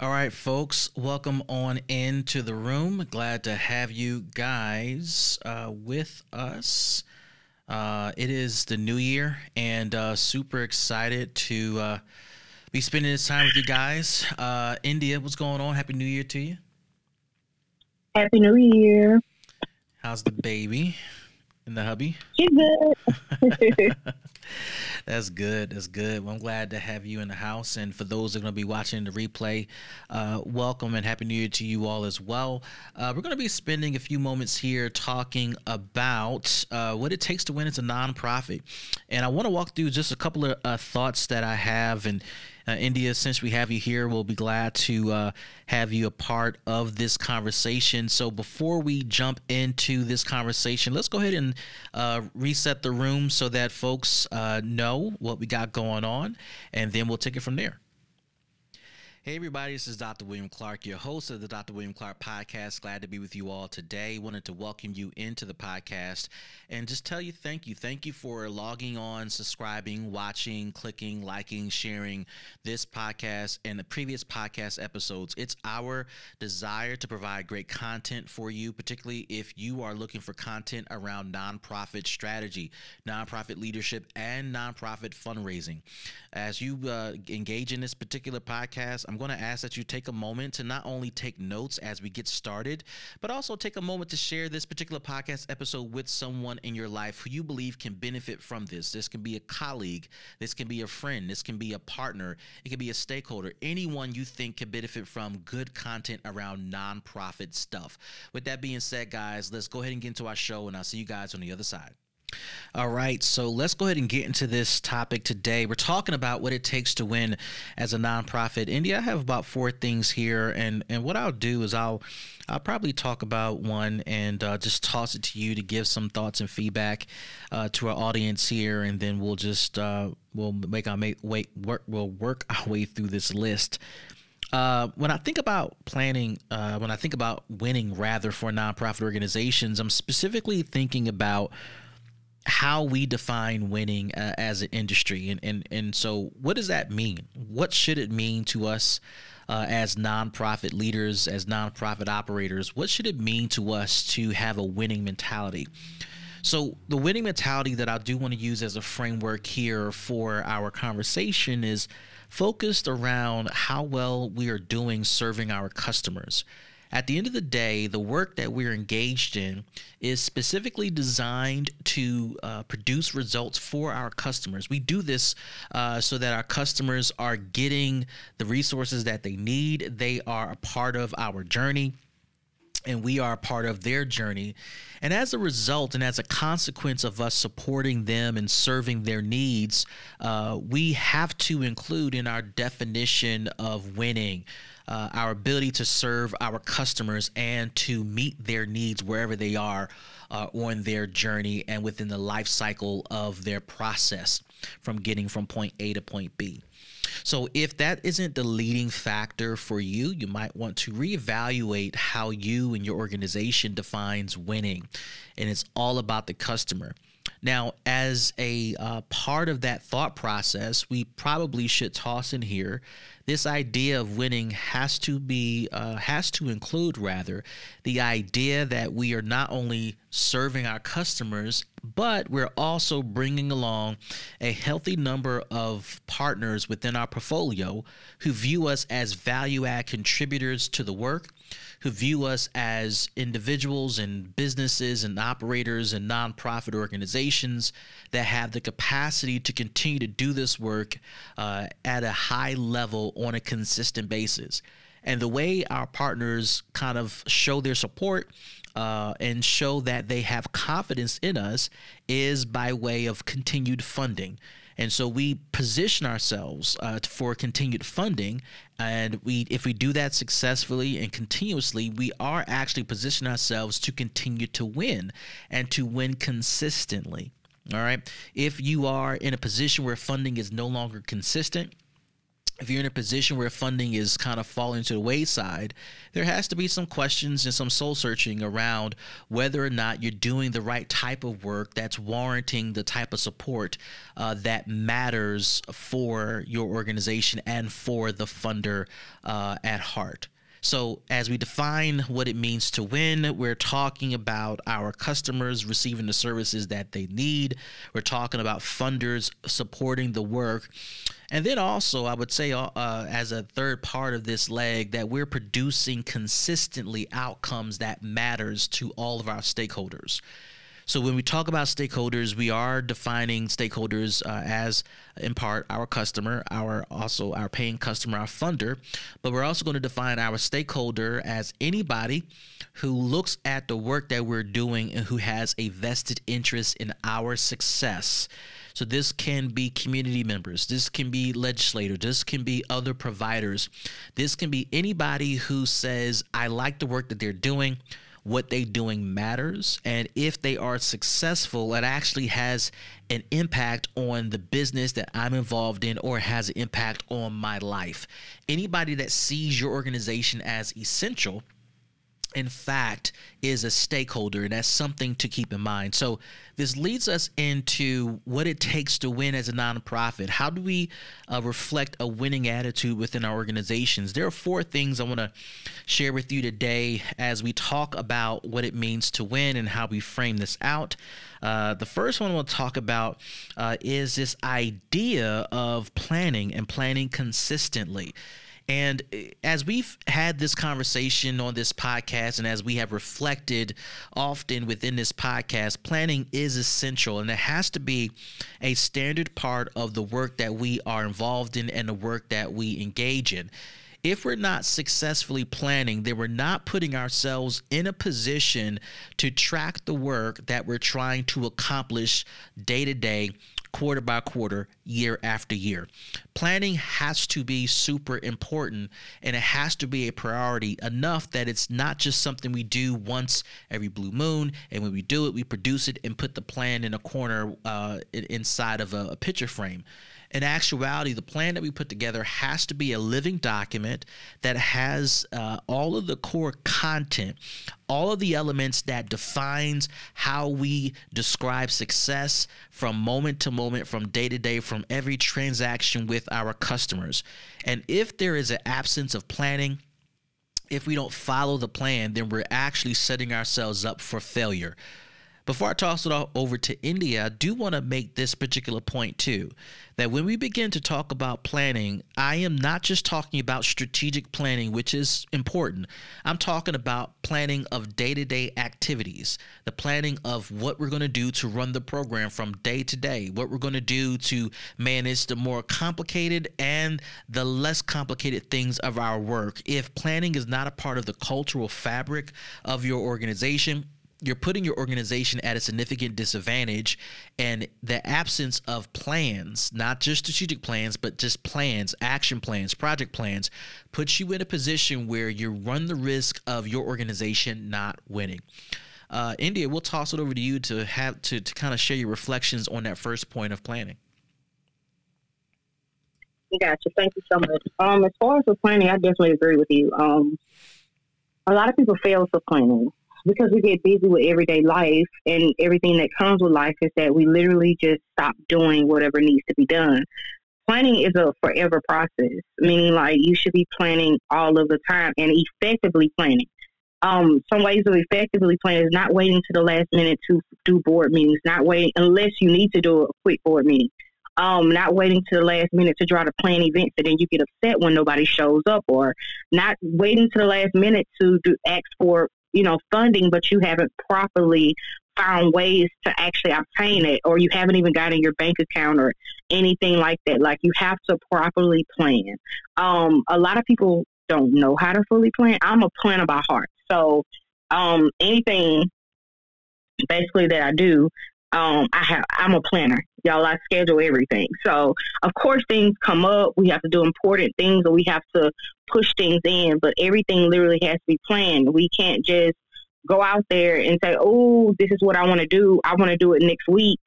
All right, folks, welcome on into the room. Glad to have you guys uh, with us. Uh, it is the new year, and uh, super excited to uh, be spending this time with you guys. Uh, India, what's going on? Happy New Year to you. Happy New Year. How's the baby and the hubby? She's good. That's good. That's good. Well, I'm glad to have you in the house. And for those that are going to be watching the replay, uh, welcome and happy new year to you all as well. Uh, we're going to be spending a few moments here talking about uh, what it takes to win as a nonprofit. And I want to walk through just a couple of uh, thoughts that I have and uh, India, since we have you here, we'll be glad to uh, have you a part of this conversation. So before we jump into this conversation, let's go ahead and uh, reset the room so that folks uh, know what we got going on, and then we'll take it from there. Hey, everybody, this is Dr. William Clark, your host of the Dr. William Clark podcast. Glad to be with you all today. Wanted to welcome you into the podcast and just tell you thank you. Thank you for logging on, subscribing, watching, clicking, liking, sharing this podcast and the previous podcast episodes. It's our desire to provide great content for you, particularly if you are looking for content around nonprofit strategy, nonprofit leadership, and nonprofit fundraising. As you uh, engage in this particular podcast, I'm going to ask that you take a moment to not only take notes as we get started, but also take a moment to share this particular podcast episode with someone in your life who you believe can benefit from this. This can be a colleague, this can be a friend, this can be a partner, it can be a stakeholder, anyone you think can benefit from good content around nonprofit stuff. With that being said, guys, let's go ahead and get into our show, and I'll see you guys on the other side. All right, so let's go ahead and get into this topic today. We're talking about what it takes to win as a nonprofit. India, I have about four things here, and and what I'll do is I'll I'll probably talk about one and uh, just toss it to you to give some thoughts and feedback uh, to our audience here, and then we'll just uh, we'll make our make wait work we'll work our way through this list. Uh, when I think about planning, uh, when I think about winning rather for nonprofit organizations, I'm specifically thinking about how we define winning uh, as an industry. And, and and so what does that mean? What should it mean to us uh, as nonprofit leaders as nonprofit operators? What should it mean to us to have a winning mentality? So the winning mentality that i do want to use as a framework here for our conversation is focused around how well we are doing serving our customers at the end of the day, the work that we're engaged in is specifically designed to uh, produce results for our customers. We do this uh, so that our customers are getting the resources that they need, they are a part of our journey and we are a part of their journey. And as a result, and as a consequence of us supporting them and serving their needs, uh, we have to include in our definition of winning uh, our ability to serve our customers and to meet their needs wherever they are uh, on their journey and within the life cycle of their process from getting from point A to point B. So, if that isn't the leading factor for you, you might want to reevaluate how you and your organization defines winning. And it's all about the customer. Now, as a uh, part of that thought process, we probably should toss in here this idea of winning has to be uh, has to include rather the idea that we are not only serving our customers but we're also bringing along a healthy number of partners within our portfolio who view us as value add contributors to the work who view us as individuals and businesses and operators and nonprofit organizations that have the capacity to continue to do this work uh, at a high level on a consistent basis. And the way our partners kind of show their support uh, and show that they have confidence in us is by way of continued funding. And so we position ourselves uh, for continued funding. And we, if we do that successfully and continuously, we are actually positioning ourselves to continue to win and to win consistently. All right. If you are in a position where funding is no longer consistent, if you're in a position where funding is kind of falling to the wayside, there has to be some questions and some soul searching around whether or not you're doing the right type of work that's warranting the type of support uh, that matters for your organization and for the funder uh, at heart. So, as we define what it means to win, we're talking about our customers receiving the services that they need. We're talking about funders supporting the work. And then also, I would say, uh, as a third part of this leg, that we're producing consistently outcomes that matters to all of our stakeholders. So when we talk about stakeholders, we are defining stakeholders uh, as, in part, our customer, our also our paying customer, our funder, but we're also going to define our stakeholder as anybody who looks at the work that we're doing and who has a vested interest in our success. So this can be community members, this can be legislators, this can be other providers, this can be anybody who says, I like the work that they're doing what they're doing matters. And if they are successful, it actually has an impact on the business that I'm involved in or has an impact on my life. Anybody that sees your organization as essential in fact is a stakeholder and that's something to keep in mind. So this leads us into what it takes to win as a nonprofit. How do we uh, reflect a winning attitude within our organizations? There are four things i want to share with you today as we talk about what it means to win and how we frame this out. Uh, the first one we'll talk about uh, is this idea of planning and planning consistently and eh, as we've had this conversation on this podcast, and as we have reflected often within this podcast, planning is essential and it has to be a standard part of the work that we are involved in and the work that we engage in. If we're not successfully planning, then we're not putting ourselves in a position to track the work that we're trying to accomplish day to day quarter by quarter, year after year. Planning has to be super important and it has to be a priority enough that it's not just something we do once every blue moon. And when we do it, we produce it and put the plan in a corner uh, inside of a, a picture frame in actuality, the plan that we put together has to be a living document that has uh, all of the core content, all of the elements that defines how we describe success from moment to moment, from day to day, from every transaction with our customers. And if there is an absence of planning, if we don't follow the plan, then we're actually setting ourselves up for failure. Before I toss it over to India, I do want to make this particular point too that when we begin to talk about planning, I am not just talking about strategic planning, which is important. I'm talking about planning of day to day activities, the planning of what we're going to do to run the program from day to day, what we're going to do to manage the more complicated and the less complicated things of our work. If planning is not a part of the cultural fabric of your organization, you're putting your organization at a significant disadvantage and the absence of plans not just strategic plans but just plans action plans project plans puts you in a position where you run the risk of your organization not winning uh, india we'll toss it over to you to have to, to kind of share your reflections on that first point of planning Gotcha. Thank you so much. Um, as far as the planning, I definitely agree with you. Um, a lot of people fail for planning because we get busy with everyday life and everything that comes with life is that we literally just stop doing whatever needs to be done. Planning is a forever process, meaning like you should be planning all of the time and effectively planning. Um, some ways of effectively planning is not waiting to the last minute to do board meetings, not waiting unless you need to do a quick board meeting. Um, not waiting to the last minute to try to plan events and then you get upset when nobody shows up or not waiting to the last minute to do ask for you know, funding, but you haven't properly found ways to actually obtain it, or you haven't even gotten your bank account or anything like that. Like you have to properly plan. Um, a lot of people don't know how to fully plan. I'm a planner by heart, so um, anything basically that I do, um, I have I'm a planner. Y'all, I schedule everything. So of course things come up. We have to do important things, or we have to push things in. But everything literally has to be planned. We can't just go out there and say, "Oh, this is what I want to do. I want to do it next week,"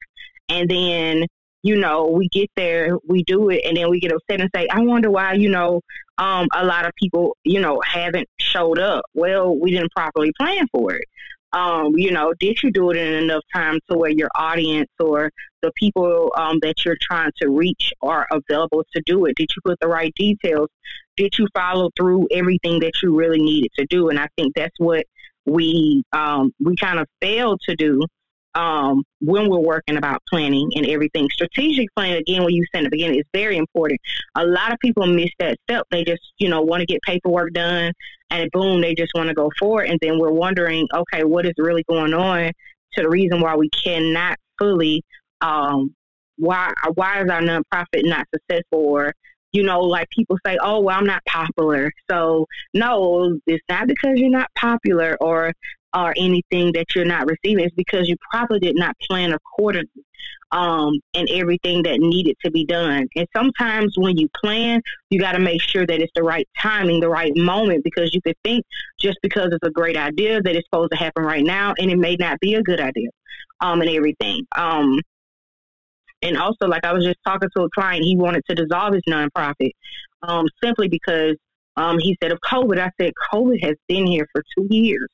and then you know, we get there, we do it, and then we get upset and say, I wonder why, you know, um, a lot of people, you know, haven't showed up. Well, we didn't properly plan for it. Um, you know, did you do it in enough time to where your audience or the people um, that you're trying to reach are available to do it? Did you put the right details? Did you follow through everything that you really needed to do? And I think that's what we um, we kind of failed to do um, when we're working about planning and everything. Strategic planning, again, what you said in the beginning, is very important. A lot of people miss that step. They just, you know, want to get paperwork done and boom, they just want to go forward. And then we're wondering, okay, what is really going on to the reason why we cannot fully, um, why, why is our nonprofit not successful or you know, like people say, oh, well, I'm not popular. So, no, it's not because you're not popular or or anything that you're not receiving. is because you probably did not plan accordingly um, and everything that needed to be done. And sometimes when you plan, you got to make sure that it's the right timing, the right moment, because you could think just because it's a great idea that it's supposed to happen right now, and it may not be a good idea um, and everything. Um, and also, like I was just talking to a client, he wanted to dissolve his nonprofit um, simply because um, he said of COVID. I said COVID has been here for two years.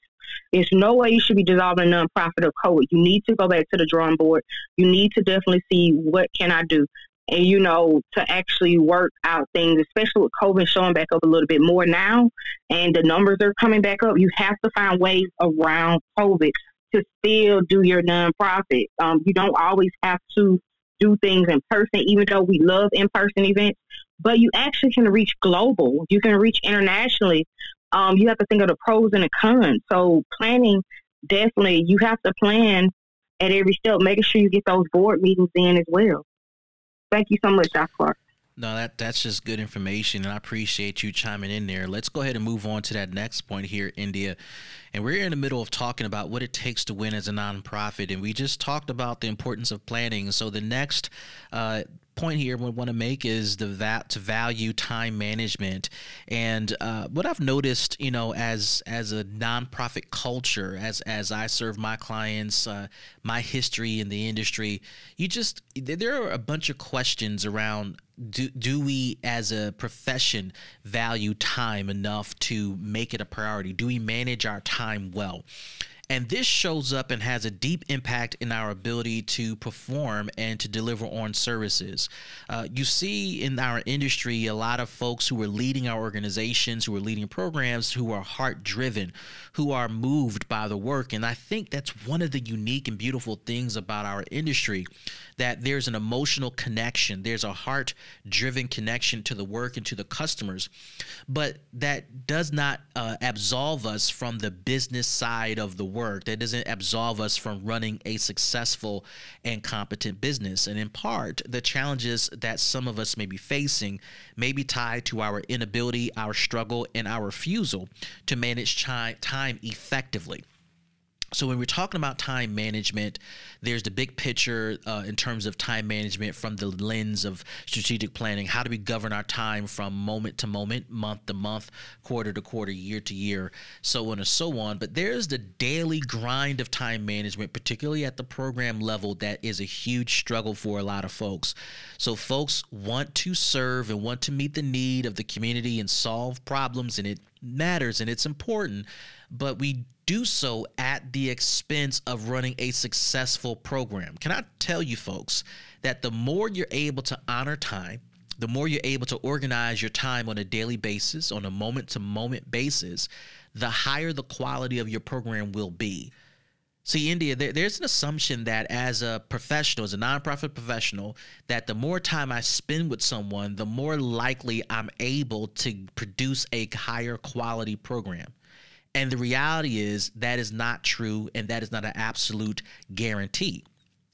There's no way you should be dissolving a nonprofit of COVID. You need to go back to the drawing board. You need to definitely see what can I do, and you know to actually work out things, especially with COVID showing back up a little bit more now, and the numbers are coming back up. You have to find ways around COVID to still do your nonprofit. Um, you don't always have to do things in person, even though we love in person events. But you actually can reach global. You can reach internationally. Um, you have to think of the pros and the cons. So planning, definitely, you have to plan at every step, making sure you get those board meetings in as well. Thank you so much, Dr. Clark. No, that that's just good information, and I appreciate you chiming in there. Let's go ahead and move on to that next point here, India. And we're in the middle of talking about what it takes to win as a nonprofit, and we just talked about the importance of planning. So the next uh, point here we want to make is the that to value time management. And uh, what I've noticed you know as as a nonprofit culture as as I serve my clients uh, my history in the industry you just there are a bunch of questions around do, do we as a profession value time enough to make it a priority? Do we manage our time well and this shows up and has a deep impact in our ability to perform and to deliver on services. Uh, you see in our industry a lot of folks who are leading our organizations, who are leading programs, who are heart driven, who are moved by the work. And I think that's one of the unique and beautiful things about our industry that there's an emotional connection, there's a heart driven connection to the work and to the customers. But that does not uh, absolve us from the business side of the work. That doesn't absolve us from running a successful and competent business. And in part, the challenges that some of us may be facing may be tied to our inability, our struggle, and our refusal to manage time effectively. So when we're talking about time management, there's the big picture uh, in terms of time management from the lens of strategic planning. How do we govern our time from moment to moment, month to month, quarter to quarter, year to year, so on and so on. But there's the daily grind of time management, particularly at the program level, that is a huge struggle for a lot of folks. So folks want to serve and want to meet the need of the community and solve problems, and it matters and it's important, but we do so at the expense of running a successful program. Can I tell you, folks, that the more you're able to honor time, the more you're able to organize your time on a daily basis, on a moment to moment basis, the higher the quality of your program will be. See, India, there, there's an assumption that as a professional, as a nonprofit professional, that the more time I spend with someone, the more likely I'm able to produce a higher quality program. And the reality is that is not true and that is not an absolute guarantee.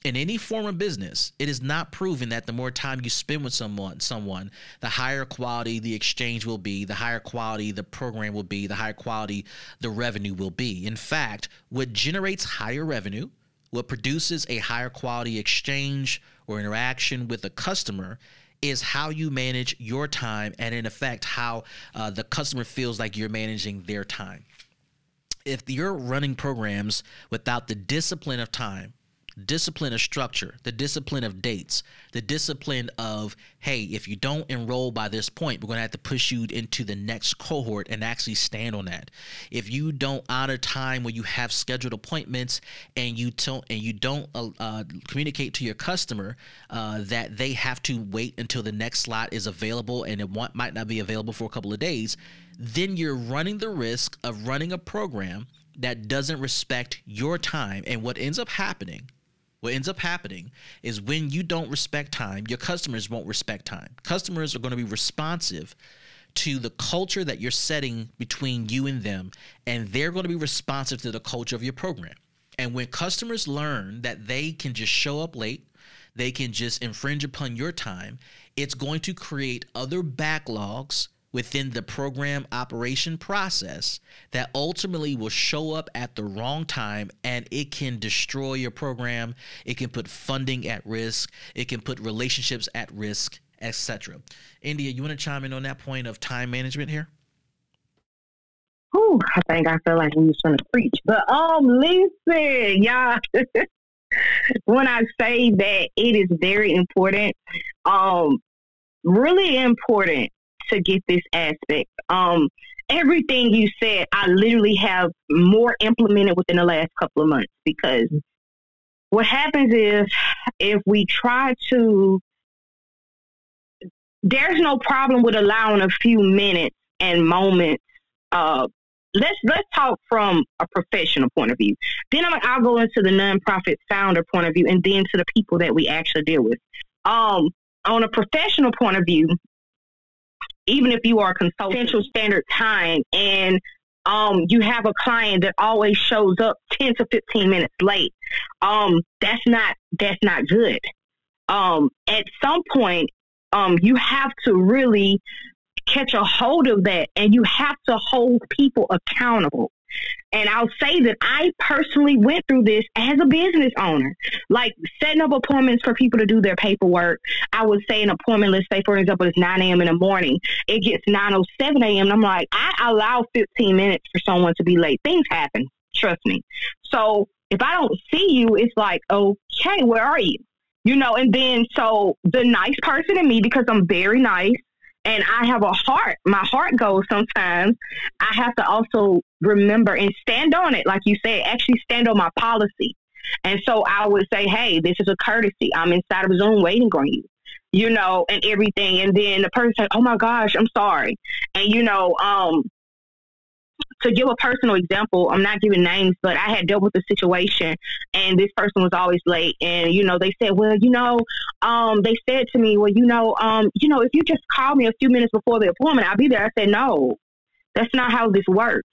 In any form of business, it is not proven that the more time you spend with someone, someone, the higher quality the exchange will be, the higher quality the program will be, the higher quality the revenue will be. In fact, what generates higher revenue, what produces a higher quality exchange or interaction with a customer is how you manage your time and in effect how uh, the customer feels like you're managing their time if you're running programs without the discipline of time, discipline of structure, the discipline of dates, the discipline of, hey, if you don't enroll by this point, we're going to have to push you into the next cohort and actually stand on that. If you don't honor time when you have scheduled appointments and you don't and you don't uh, uh, communicate to your customer uh, that they have to wait until the next slot is available and it might not be available for a couple of days, then you're running the risk of running a program that doesn't respect your time. And what ends up happening, what ends up happening is when you don't respect time, your customers won't respect time. Customers are going to be responsive to the culture that you're setting between you and them, and they're going to be responsive to the culture of your program. And when customers learn that they can just show up late, they can just infringe upon your time, it's going to create other backlogs within the program operation process that ultimately will show up at the wrong time and it can destroy your program. It can put funding at risk. It can put relationships at risk etc india you want to chime in on that point of time management here? Ooh, I think I feel like we was trying to preach. But um listen, y'all. When I say that it is very important, um really important to get this aspect. Um, everything you said, I literally have more implemented within the last couple of months because what happens is if we try to, there's no problem with allowing a few minutes and moments. Uh, let's let's talk from a professional point of view. Then i will go into the nonprofit founder point of view, and then to the people that we actually deal with. Um, on a professional point of view, even if you are a consultant, Central Standard Time, and um, you have a client that always shows up 10 to 15 minutes late, um, that's not that's not good. Um, at some point, um, you have to really catch a hold of that, and you have to hold people accountable. And I'll say that I personally went through this as a business owner, like setting up appointments for people to do their paperwork. I would say an appointment, let's say, for example, it's 9 a.m. in the morning. It gets 9.07 a.m. And I'm like, I allow 15 minutes for someone to be late. Things happen. Trust me. So if I don't see you, it's like, okay, where are you? You know, and then so the nice person in me, because I'm very nice, and I have a heart. My heart goes sometimes. I have to also remember and stand on it, like you said, actually stand on my policy. And so I would say, hey, this is a courtesy. I'm inside of Zoom waiting on you, you know, and everything. And then the person said, oh my gosh, I'm sorry. And, you know, um, to give a personal example, I'm not giving names, but I had dealt with a situation and this person was always late. And, you know, they said, well, you know, um, they said to me, well, you know, um, you know, if you just call me a few minutes before the appointment, I'll be there. I said, no, that's not how this works.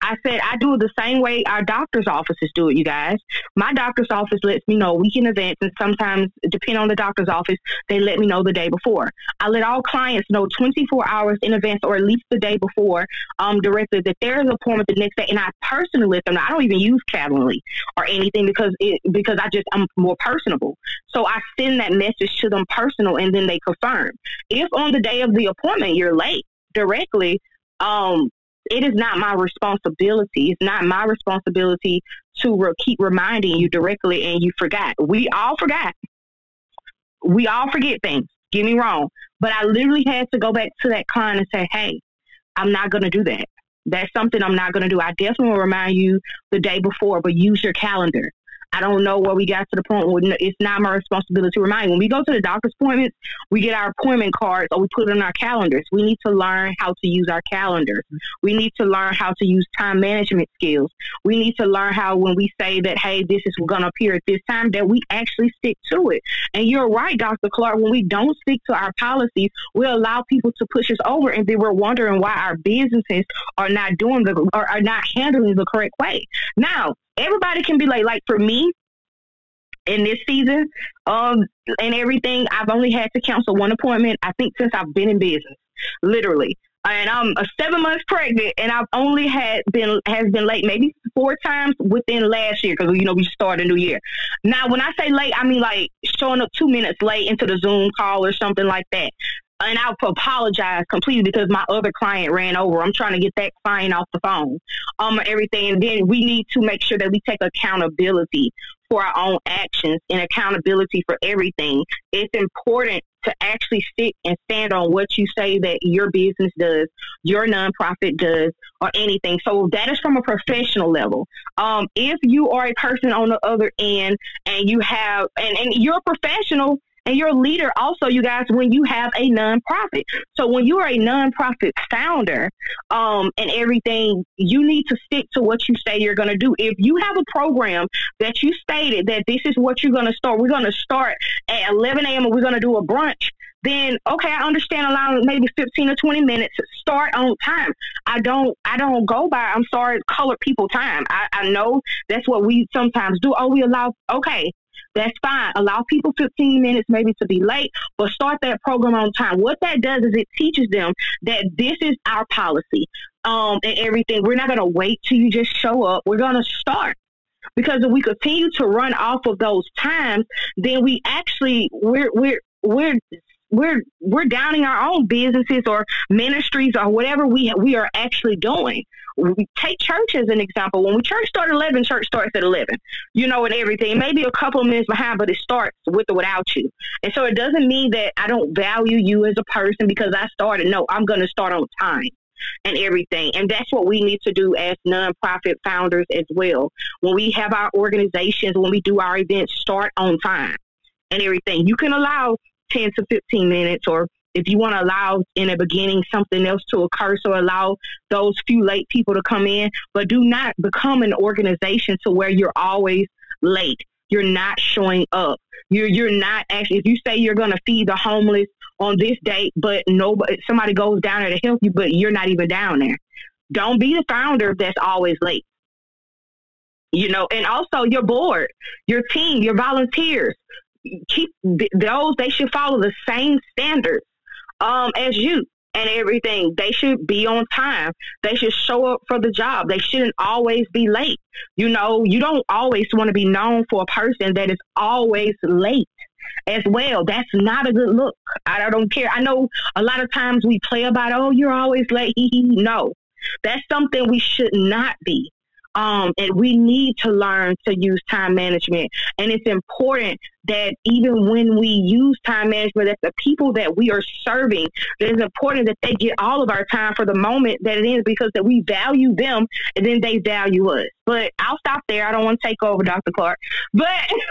I said I do it the same way our doctor's offices do it, you guys. My doctor's office lets me know a week in advance, and sometimes, depending on the doctor's office, they let me know the day before. I let all clients know 24 hours in advance, or at least the day before, um, directly that there is an appointment the next day, and I personally let them know. I don't even use Calendly or anything because it because I just I'm more personable. So I send that message to them personal, and then they confirm. If on the day of the appointment you're late directly, um, it is not my responsibility. It's not my responsibility to re- keep reminding you directly and you forgot. We all forgot. We all forget things. Get me wrong. But I literally had to go back to that client and say, hey, I'm not going to do that. That's something I'm not going to do. I definitely will remind you the day before, but use your calendar. I don't know where we got to the point where it's not my responsibility to remind. When we go to the doctor's appointments, we get our appointment cards or we put it on our calendars. We need to learn how to use our calendars. We need to learn how to use time management skills. We need to learn how when we say that, hey, this is going to appear at this time, that we actually stick to it. And you're right, Dr. Clark, when we don't stick to our policies, we allow people to push us over and then we're wondering why our businesses are not doing the or are not handling the correct way. Now, everybody can be like like for me in this season um and everything i've only had to cancel one appointment i think since i've been in business literally. And i'm a seven months pregnant and i've only had been has been late maybe four times within last year because you know we start a new year. Now when i say late i mean like showing up two minutes late into the zoom call or something like that and I apologize completely because my other client ran over. I'm trying to get that client off the phone, um, everything. And then we need to make sure that we take accountability for our own actions and accountability for everything. It's important to actually stick and stand on what you say that your business does, your nonprofit does, or anything. So that is from a professional level. Um, if you are a person on the other end and you have, and, and you're a professional, and you're a leader also, you guys, when you have a nonprofit. So when you are a nonprofit founder um, and everything, you need to stick to what you say you're going to do. If you have a program that you stated that this is what you're going to start, we're going to start at 11 a.m. and we're going to do a brunch then okay, I understand allowing maybe 15 or 20 minutes. Start on time. I don't I don't go by I'm sorry, colored people time. I, I know that's what we sometimes do. Oh, we allow okay, that's fine. Allow people 15 minutes maybe to be late, but start that program on time. What that does is it teaches them that this is our policy um, and everything. We're not going to wait till you just show up. We're going to start. Because if we continue to run off of those times, then we actually we're we're we're we're we're downing our own businesses or ministries or whatever we we are actually doing. We take church as an example. When we church start at eleven, church starts at eleven. You know, and everything. Maybe a couple of minutes behind, but it starts with or without you. And so it doesn't mean that I don't value you as a person because I started. No, I'm going to start on time and everything. And that's what we need to do as nonprofit founders as well. When we have our organizations, when we do our events, start on time and everything. You can allow 10 to 15 minutes or if you want to allow in the beginning something else to occur so allow those few late people to come in. But do not become an organization to where you're always late. You're not showing up. You're you're not actually if you say you're going to feed the homeless on this date but nobody somebody goes down there to help you but you're not even down there. Don't be the founder that's always late. You know and also your board your team your volunteers keep those they should follow the same standards um, as you and everything. They should be on time. They should show up for the job. They shouldn't always be late. You know, you don't always want to be known for a person that is always late as well. That's not a good look. I don't care. I know a lot of times we play about, oh, you're always late. no, that's something we should not be. Um, and we need to learn to use time management. And it's important that even when we use time management, that the people that we are serving, that it's important that they get all of our time for the moment that it is because that we value them and then they value us. But I'll stop there. I don't want to take over Dr. Clark. But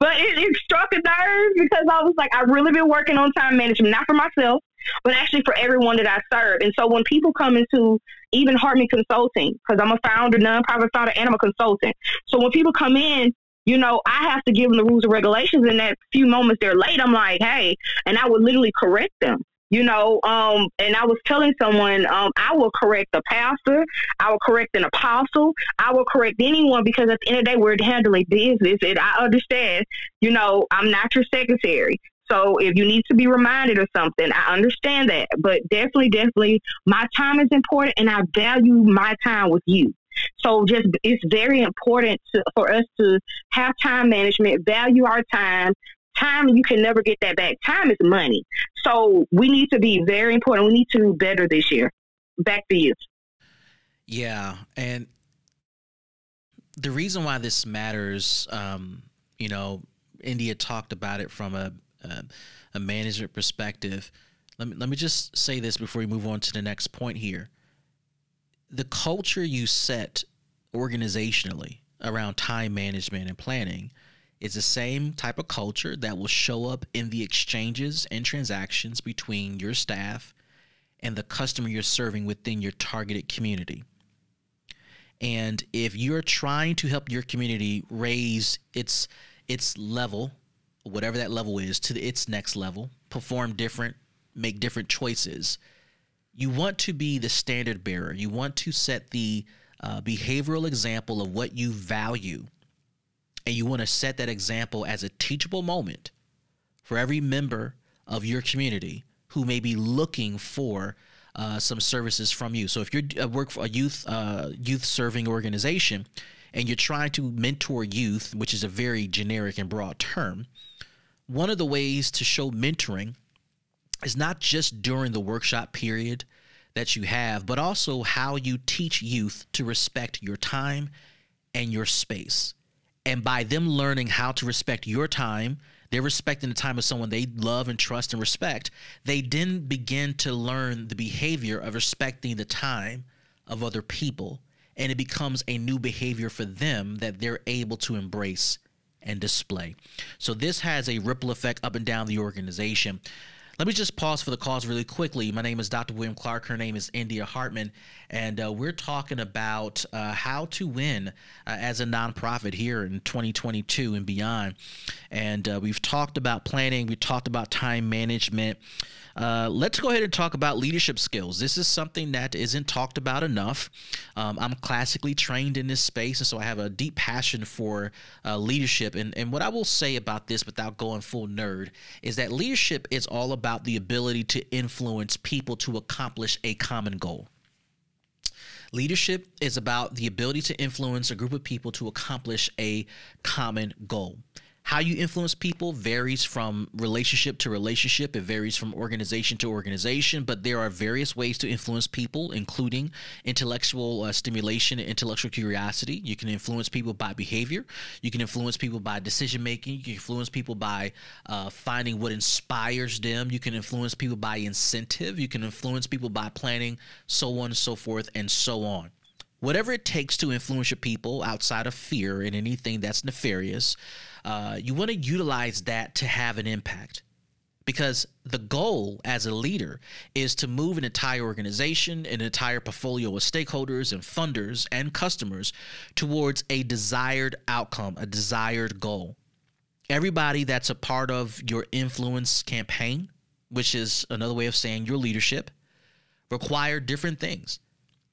but it, it struck a nerve because I was like, I've really been working on time management, not for myself, but actually for everyone that I serve. And so when people come into even Hartman Consulting, because I'm a founder, nonprofit founder, and I'm a consultant. So when people come in, you know, I have to give them the rules and regulations. And that few moments they're late, I'm like, hey, and I would literally correct them. You know, um, and I was telling someone, um, I will correct a pastor, I will correct an apostle, I will correct anyone because at the end of the day, we're handling business, and I understand. You know, I'm not your secretary, so if you need to be reminded of something, I understand that. But definitely, definitely, my time is important and I value my time with you. So just it's very important to, for us to have time management, value our time. Time you can never get that back. Time is money. So we need to be very important. We need to do better this year. Back to you. Yeah, and the reason why this matters, um, you know, India talked about it from a uh, a management perspective, let me let me just say this before we move on to the next point here. The culture you set organizationally around time management and planning is the same type of culture that will show up in the exchanges and transactions between your staff and the customer you're serving within your targeted community. And if you're trying to help your community raise its its level whatever that level is to its next level, perform different, make different choices. You want to be the standard bearer. You want to set the uh, behavioral example of what you value. And you want to set that example as a teachable moment for every member of your community who may be looking for uh, some services from you. So if you uh, work for a youth uh, youth serving organization and you're trying to mentor youth, which is a very generic and broad term, one of the ways to show mentoring is not just during the workshop period that you have, but also how you teach youth to respect your time and your space. And by them learning how to respect your time, they're respecting the time of someone they love and trust and respect. They then begin to learn the behavior of respecting the time of other people. And it becomes a new behavior for them that they're able to embrace and display. So this has a ripple effect up and down the organization. Let me just pause for the calls really quickly. My name is Dr. William Clark. Her name is India Hartman. And uh, we're talking about uh, how to win uh, as a nonprofit here in 2022 and beyond. And uh, we've talked about planning, we talked about time management. Uh, let's go ahead and talk about leadership skills. This is something that isn't talked about enough. Um, I'm classically trained in this space, and so I have a deep passion for uh, leadership. And, and what I will say about this without going full nerd is that leadership is all about the ability to influence people to accomplish a common goal. Leadership is about the ability to influence a group of people to accomplish a common goal. How you influence people varies from relationship to relationship. It varies from organization to organization, but there are various ways to influence people, including intellectual uh, stimulation and intellectual curiosity. You can influence people by behavior. You can influence people by decision making. You can influence people by uh, finding what inspires them. You can influence people by incentive. You can influence people by planning, so on and so forth, and so on whatever it takes to influence your people outside of fear and anything that's nefarious, uh, you want to utilize that to have an impact. Because the goal as a leader is to move an entire organization, an entire portfolio of stakeholders and funders and customers towards a desired outcome, a desired goal. Everybody that's a part of your influence campaign, which is another way of saying your leadership, require different things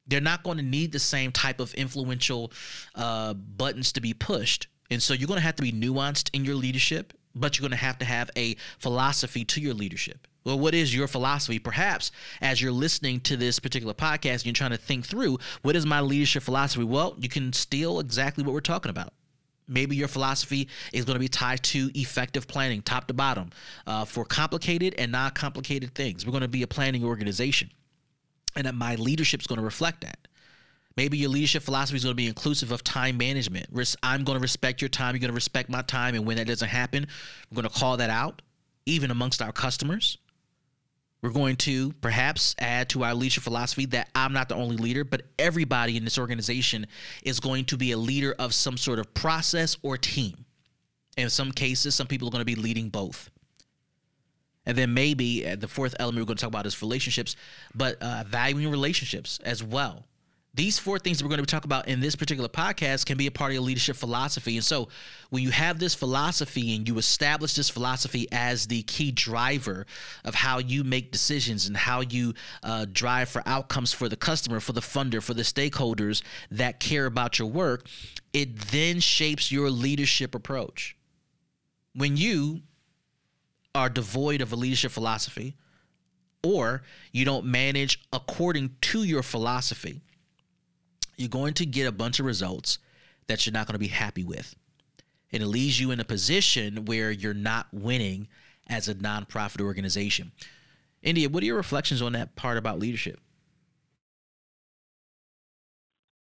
they're not going to need the same type of influential uh, buttons to be pushed. And so you're going to have to be nuanced in your leadership, but you're going to have to have a philosophy to your leadership. Well, what is your philosophy? Perhaps as you're listening to this particular podcast, you're trying to think through what is my leadership philosophy? Well, you can steal exactly what we're talking about. Maybe your philosophy is going to be tied to effective planning, top to bottom, uh, for complicated and non complicated things. We're going to be a planning organization and that my leadership is going to reflect that. Maybe your leadership philosophy is going to be inclusive of time management. I'm going to respect your time. You're going to respect my time. And when that doesn't happen, we're going to call that out, even amongst our customers. We're going to perhaps add to our leadership philosophy that I'm not the only leader, but everybody in this organization is going to be a leader of some sort of process or team. In some cases, some people are going to be leading both. And then maybe uh, the fourth element we're going to talk about is relationships, but uh, valuing relationships as well. These four things that we're going to talk about in this particular podcast can be a part of your leadership philosophy. And so, when you have this philosophy and you establish this philosophy as the key driver of how you make decisions and how you uh, drive for outcomes for the customer, for the funder, for the stakeholders that care about your work, it then shapes your leadership approach. When you are devoid of a leadership philosophy or you don't manage according to your philosophy, you're going to get a bunch of results that you're not going to be happy with. And it leaves you in a position where you're not winning as a nonprofit organization. India, what are your reflections on that part about leadership?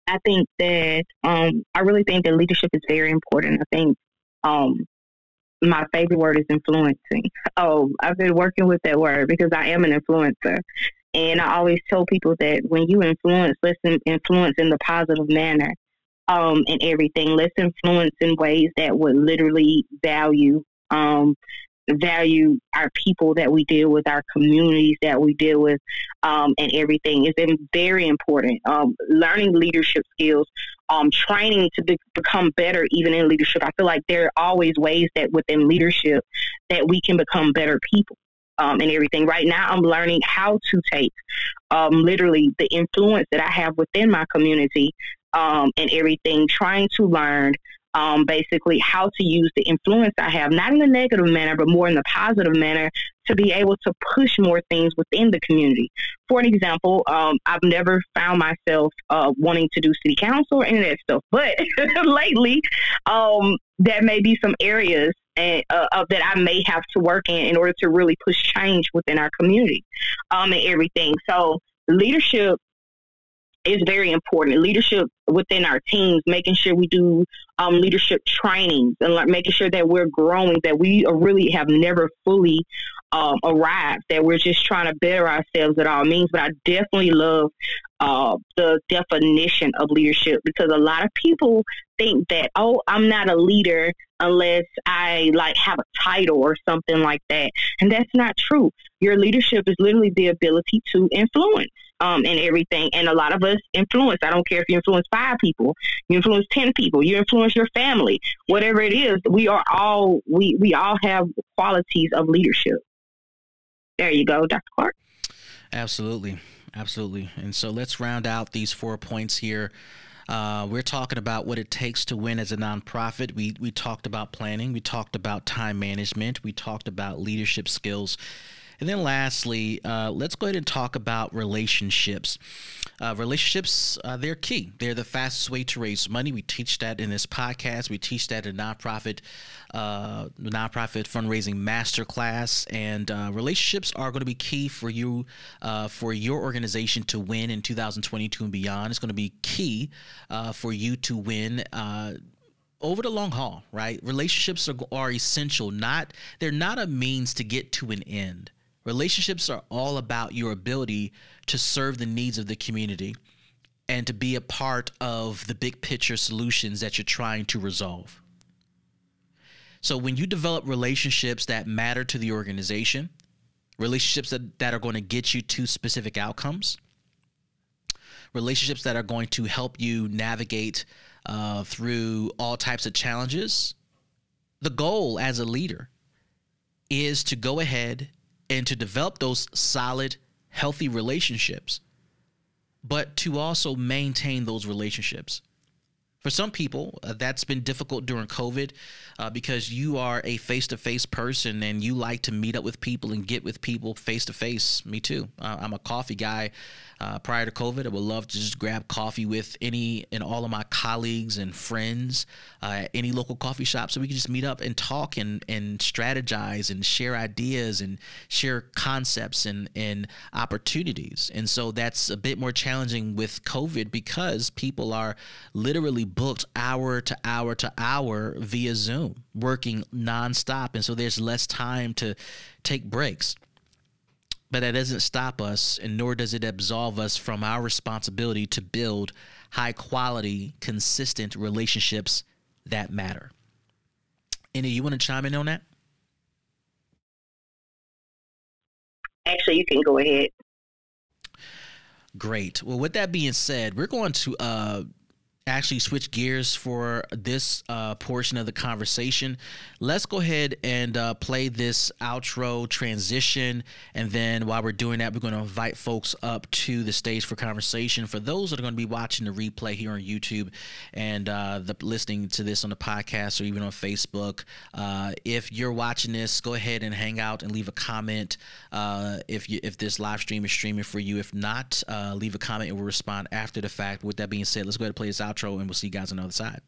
I think that um, I really think that leadership is very important. I think um, my favorite word is influencing. Oh, I've been working with that word because I am an influencer. And I always tell people that when you influence, let's influence in the positive manner um, and everything. Let's influence in ways that would literally value um, value our people that we deal with, our communities that we deal with, um, and everything is very important. Um, learning leadership skills, um, training to be, become better even in leadership. I feel like there are always ways that within leadership that we can become better people. Um, and everything. Right now, I'm learning how to take um, literally the influence that I have within my community um, and everything, trying to learn um, basically how to use the influence I have, not in a negative manner, but more in the positive manner to be able to push more things within the community. For an example, um, I've never found myself uh, wanting to do city council or any of that stuff, but lately, um, there may be some areas and, uh, uh, that I may have to work in in order to really push change within our community um, and everything. So leadership is very important. Leadership within our teams, making sure we do um, leadership trainings and like making sure that we're growing, that we really have never fully um, arrived, that we're just trying to better ourselves at all means. But I definitely love uh, the definition of leadership because a lot of people think that, oh, I'm not a leader unless I like have a title or something like that. And that's not true. Your leadership is literally the ability to influence um, and everything. And a lot of us influence. I don't care if you influence five people, you influence ten people, you influence your family, whatever it is. We are all we we all have qualities of leadership. There you go, Dr. Clark. Absolutely, absolutely. And so let's round out these four points here. Uh, we're talking about what it takes to win as a nonprofit. We we talked about planning. We talked about time management. We talked about leadership skills. And then lastly, uh, let's go ahead and talk about relationships. Uh, relationships, uh, they're key. They're the fastest way to raise money. We teach that in this podcast. We teach that in nonprofit, uh, nonprofit fundraising masterclass. And uh, relationships are going to be key for you, uh, for your organization to win in 2022 and beyond. It's going to be key for you to win over the long haul, right? Relationships are, are essential. Not they're not a means to get to an end. Relationships are all about your ability to serve the needs of the community and to be a part of the big picture solutions that you're trying to resolve. So when you develop relationships that matter to the organization, relationships that, that are going to get you to specific outcomes, relationships that are going to help you navigate uh, through all types of challenges, the goal as a leader is to go ahead and to develop those solid, healthy relationships, but to also maintain those relationships. For some people, uh, that's been difficult during COVID uh, because you are a face to face person and you like to meet up with people and get with people face to face. Me too. Uh, I'm a coffee guy. Uh, prior to COVID, I would love to just grab coffee with any and all of my colleagues and friends uh, at any local coffee shop so we can just meet up and talk and, and strategize and share ideas and share concepts and, and opportunities. And so that's a bit more challenging with COVID because people are literally booked hour to hour to hour via Zoom, working nonstop. And so there's less time to take breaks. But that doesn't stop us, and nor does it absolve us from our responsibility to build high quality, consistent relationships that matter. Any, you want to chime in on that? Actually, you can go ahead. Great. Well, with that being said, we're going to uh, actually switch gears for this uh, portion of the conversation. Let's go ahead and uh, play this outro transition. And then while we're doing that, we're going to invite folks up to the stage for conversation. For those that are going to be watching the replay here on YouTube and uh, the, listening to this on the podcast or even on Facebook, uh, if you're watching this, go ahead and hang out and leave a comment uh, if you if this live stream is streaming for you. If not, uh, leave a comment and we'll respond after the fact. With that being said, let's go ahead and play this outro outro, and we'll see you guys on the other side.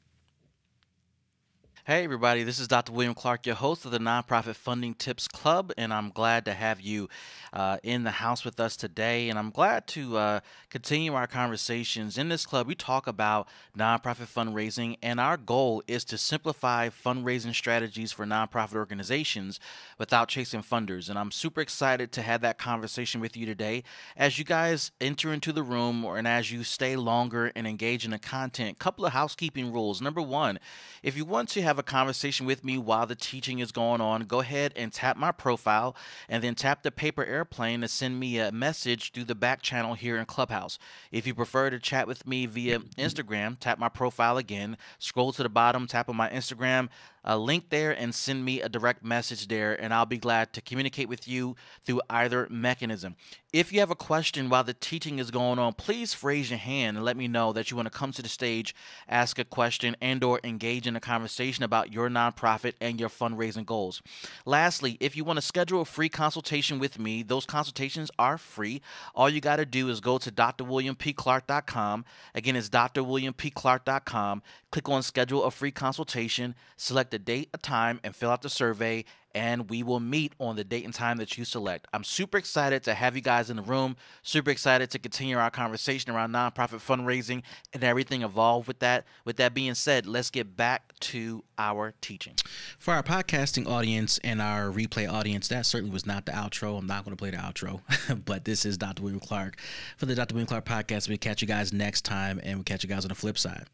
Hey, everybody, this is Dr. William Clark, your host of the Nonprofit Funding Tips Club, and I'm glad to have you uh, in the house with us today. And I'm glad to uh, continue our conversations. In this club, we talk about nonprofit fundraising, and our goal is to simplify fundraising strategies for nonprofit organizations without chasing funders. And I'm super excited to have that conversation with you today. As you guys enter into the room, or, and as you stay longer and engage in the content, couple of housekeeping rules. Number one, if you want to have have a conversation with me while the teaching is going on, go ahead and tap my profile and then tap the paper airplane to send me a message through the back channel here in Clubhouse. If you prefer to chat with me via Instagram, tap my profile again, scroll to the bottom, tap on my Instagram a link there and send me a direct message there, and I'll be glad to communicate with you through either mechanism. If you have a question while the teaching is going on, please raise your hand and let me know that you want to come to the stage, ask a question, and or engage in a conversation about your nonprofit and your fundraising goals. Lastly, if you want to schedule a free consultation with me, those consultations are free. All you got to do is go to drwilliampclark.com. Again, it's drwilliampclark.com. Click on schedule a free consultation, select a date, a time, and fill out the survey and we will meet on the date and time that you select. I'm super excited to have you guys in the room, super excited to continue our conversation around nonprofit fundraising and everything involved with that. With that being said, let's get back to our teaching. For our podcasting audience and our replay audience, that certainly was not the outro. I'm not going to play the outro, but this is Dr. William Clark for the Dr. William Clark podcast. We'll catch you guys next time and we'll catch you guys on the flip side.